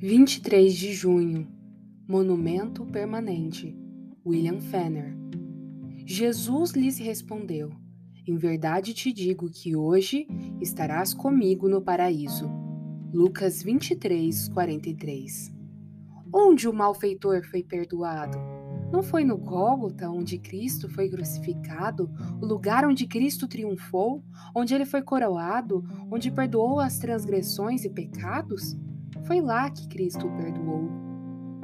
23 de junho Monumento Permanente William Fenner Jesus lhes respondeu: Em verdade te digo que hoje estarás comigo no paraíso. Lucas 23, 43 Onde o malfeitor foi perdoado? Não foi no Gólgota, onde Cristo foi crucificado, o lugar onde Cristo triunfou, onde ele foi coroado, onde perdoou as transgressões e pecados? Foi lá que Cristo o perdoou.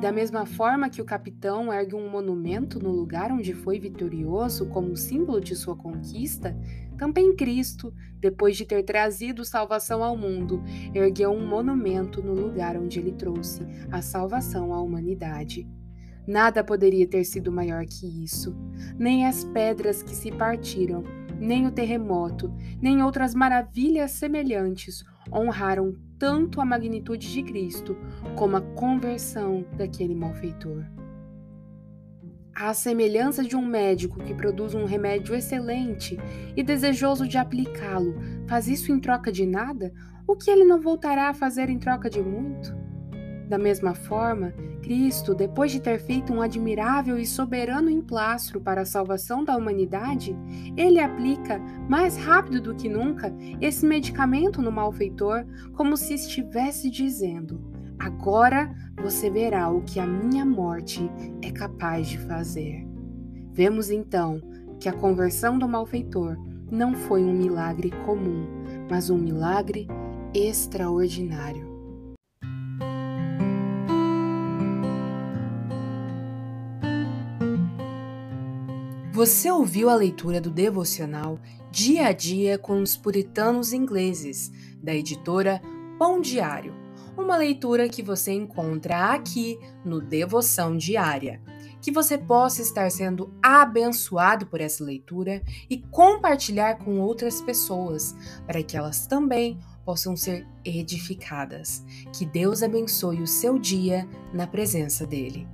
Da mesma forma que o capitão ergue um monumento no lugar onde foi vitorioso como símbolo de sua conquista, também Cristo, depois de ter trazido salvação ao mundo, ergueu um monumento no lugar onde ele trouxe a salvação à humanidade. Nada poderia ter sido maior que isso, nem as pedras que se partiram, nem o terremoto, nem outras maravilhas semelhantes honraram tanto a magnitude de Cristo como a conversão daquele malfeitor. À semelhança de um médico que produz um remédio excelente e desejoso de aplicá-lo, faz isso em troca de nada, o que ele não voltará a fazer em troca de muito? Da mesma forma, Cristo, depois de ter feito um admirável e soberano emplastro para a salvação da humanidade, ele aplica, mais rápido do que nunca, esse medicamento no malfeitor, como se estivesse dizendo: Agora você verá o que a minha morte é capaz de fazer. Vemos então que a conversão do malfeitor não foi um milagre comum, mas um milagre extraordinário. Você ouviu a leitura do devocional Dia a Dia com os Puritanos Ingleses, da editora Pão Diário. Uma leitura que você encontra aqui no Devoção Diária. Que você possa estar sendo abençoado por essa leitura e compartilhar com outras pessoas, para que elas também possam ser edificadas. Que Deus abençoe o seu dia na presença dEle.